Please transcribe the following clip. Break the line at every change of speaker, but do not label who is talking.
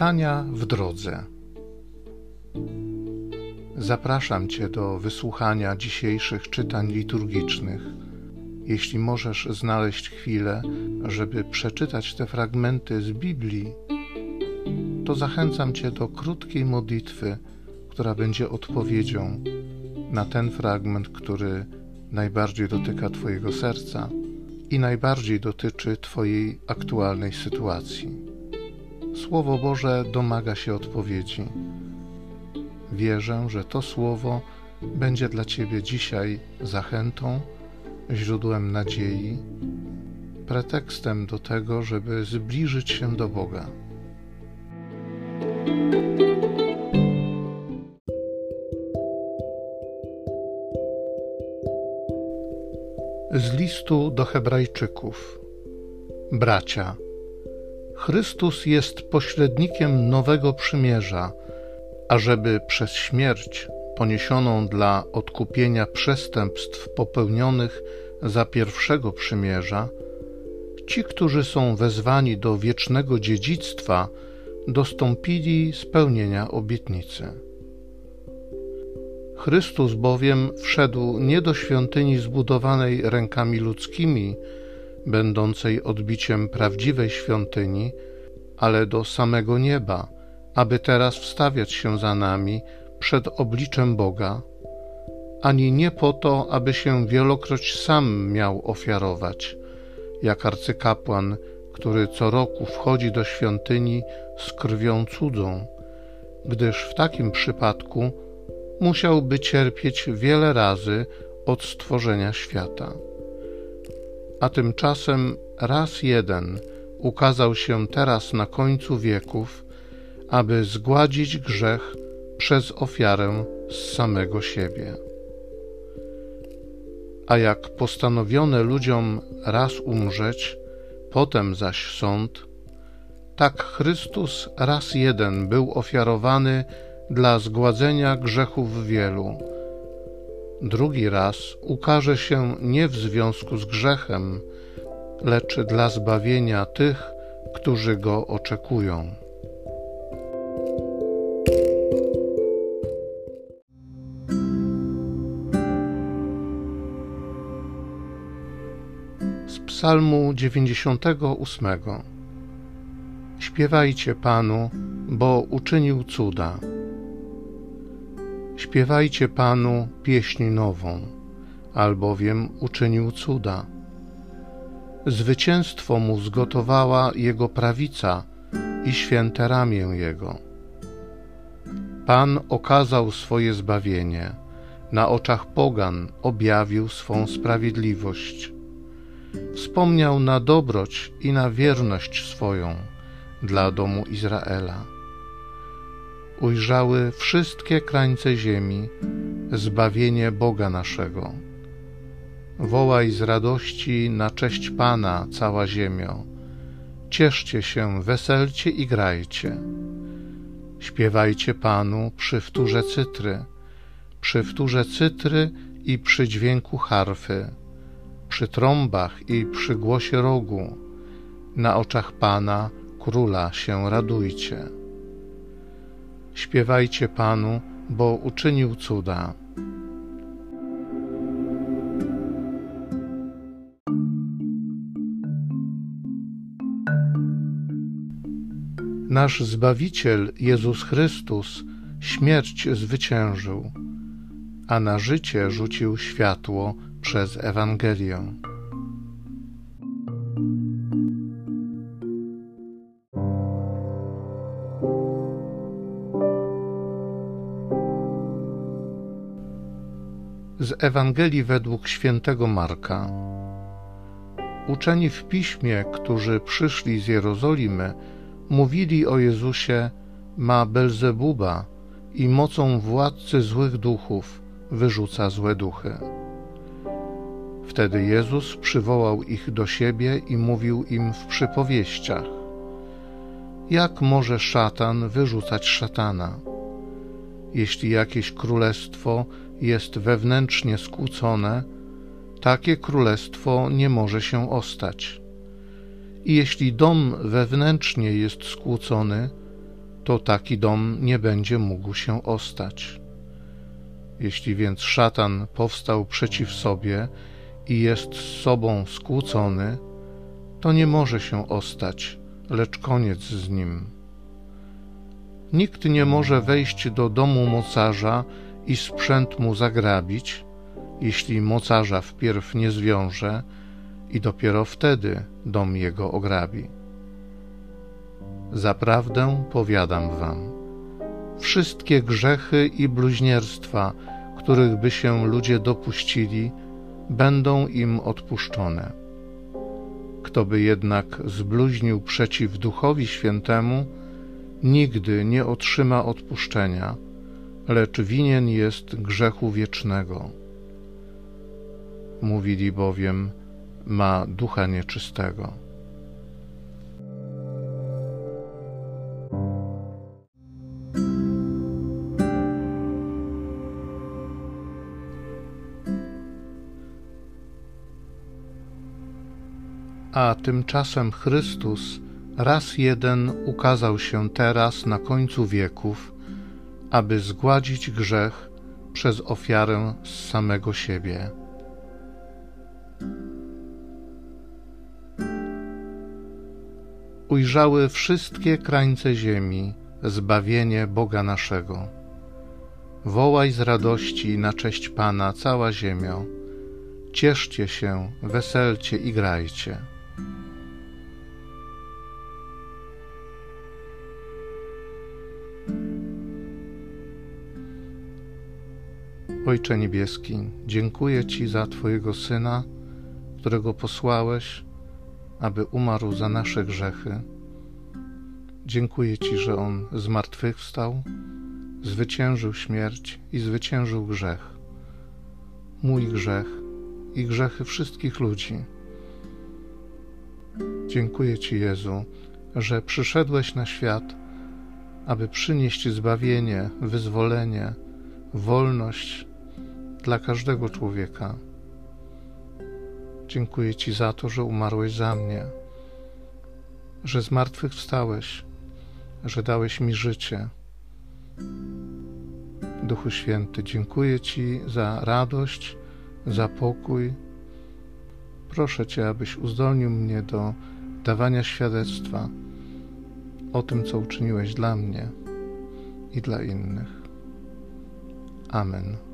Czytania w drodze. Zapraszam Cię do wysłuchania dzisiejszych czytań liturgicznych. Jeśli możesz znaleźć chwilę, żeby przeczytać te fragmenty z Biblii, to zachęcam Cię do krótkiej modlitwy, która będzie odpowiedzią na ten fragment, który najbardziej dotyka Twojego serca i najbardziej dotyczy Twojej aktualnej sytuacji. Słowo Boże domaga się odpowiedzi. Wierzę, że to Słowo będzie dla Ciebie dzisiaj zachętą, źródłem nadziei, pretekstem do tego, żeby zbliżyć się do Boga. Z listu do Hebrajczyków. Bracia, Chrystus jest pośrednikiem nowego przymierza, ażeby przez śmierć poniesioną dla odkupienia przestępstw popełnionych za pierwszego przymierza, ci, którzy są wezwani do wiecznego dziedzictwa, dostąpili spełnienia obietnicy. Chrystus bowiem wszedł nie do świątyni zbudowanej rękami ludzkimi, będącej odbiciem prawdziwej świątyni, ale do samego nieba, aby teraz wstawiać się za nami przed obliczem Boga, ani nie po to, aby się wielokroć sam miał ofiarować, jak arcykapłan, który co roku wchodzi do świątyni z krwią cudzą, gdyż w takim przypadku musiałby cierpieć wiele razy od stworzenia świata a tymczasem raz jeden ukazał się teraz na końcu wieków, aby zgładzić grzech przez ofiarę z samego siebie. A jak postanowione ludziom raz umrzeć, potem zaś sąd, tak Chrystus raz jeden był ofiarowany dla zgładzenia grzechów wielu drugi raz ukaże się nie w związku z grzechem, lecz dla zbawienia tych, którzy go oczekują. Z Psalmu 98 Śpiewajcie Panu, bo uczynił cuda. Śpiewajcie Panu pieśń nową, albowiem uczynił cuda. Zwycięstwo mu zgotowała jego prawica i święte ramię jego. Pan okazał swoje zbawienie, na oczach pogan objawił swą sprawiedliwość. Wspomniał na dobroć i na wierność swoją dla domu Izraela ujrzały wszystkie krańce ziemi zbawienie Boga naszego. Wołaj z radości na cześć Pana cała ziemio. Cieszcie się, weselcie i grajcie. Śpiewajcie Panu przy wtórze cytry, przy wtórze cytry i przy dźwięku harfy, przy trąbach i przy głosie rogu. Na oczach Pana, Króla się radujcie. Śpiewajcie Panu, bo uczynił cuda. Nasz Zbawiciel Jezus Chrystus śmierć zwyciężył, a na życie rzucił światło przez Ewangelię. Z Ewangelii według świętego Marka. Uczeni w piśmie, którzy przyszli z Jerozolimy, mówili o Jezusie: Ma Belzebuba i mocą władcy złych duchów wyrzuca złe duchy. Wtedy Jezus przywołał ich do siebie i mówił im w przypowieściach: Jak może szatan wyrzucać szatana? Jeśli jakieś królestwo jest wewnętrznie skłócone, takie królestwo nie może się ostać. I jeśli dom wewnętrznie jest skłócony, to taki dom nie będzie mógł się ostać. Jeśli więc szatan powstał przeciw sobie i jest z sobą skłócony, to nie może się ostać, lecz koniec z nim. Nikt nie może wejść do domu mocarza i sprzęt mu zagrabić, jeśli mocarza wpierw nie zwiąże i dopiero wtedy dom jego ograbi. Zaprawdę powiadam wam, wszystkie grzechy i bluźnierstwa, których by się ludzie dopuścili, będą im odpuszczone. Kto by jednak zbluźnił przeciw Duchowi Świętemu, nigdy nie otrzyma odpuszczenia, lecz winien jest grzechu wiecznego. Mówili bowiem, ma ducha nieczystego. A tymczasem Chrystus raz jeden ukazał się teraz na końcu wieków, aby zgładzić grzech przez ofiarę z samego siebie. Ujrzały wszystkie krańce ziemi zbawienie Boga naszego. Wołaj z radości na cześć Pana cała ziemio. Cieszcie się, weselcie i grajcie. Ojcze Niebieski, dziękuję Ci za Twojego Syna, którego posłałeś, aby umarł za nasze grzechy. Dziękuję Ci, że On zmartwychwstał, zwyciężył śmierć i zwyciężył grzech. Mój grzech i grzechy wszystkich ludzi. Dziękuję Ci, Jezu, że przyszedłeś na świat, aby przynieść zbawienie, wyzwolenie, wolność dla każdego człowieka. Dziękuję Ci za to, że umarłeś za mnie, że zmartwychwstałeś, że dałeś mi życie. Duchu Święty, dziękuję Ci za radość, za pokój. Proszę Cię, abyś uzdolnił mnie do dawania świadectwa o tym, co uczyniłeś dla mnie i dla innych. Amen.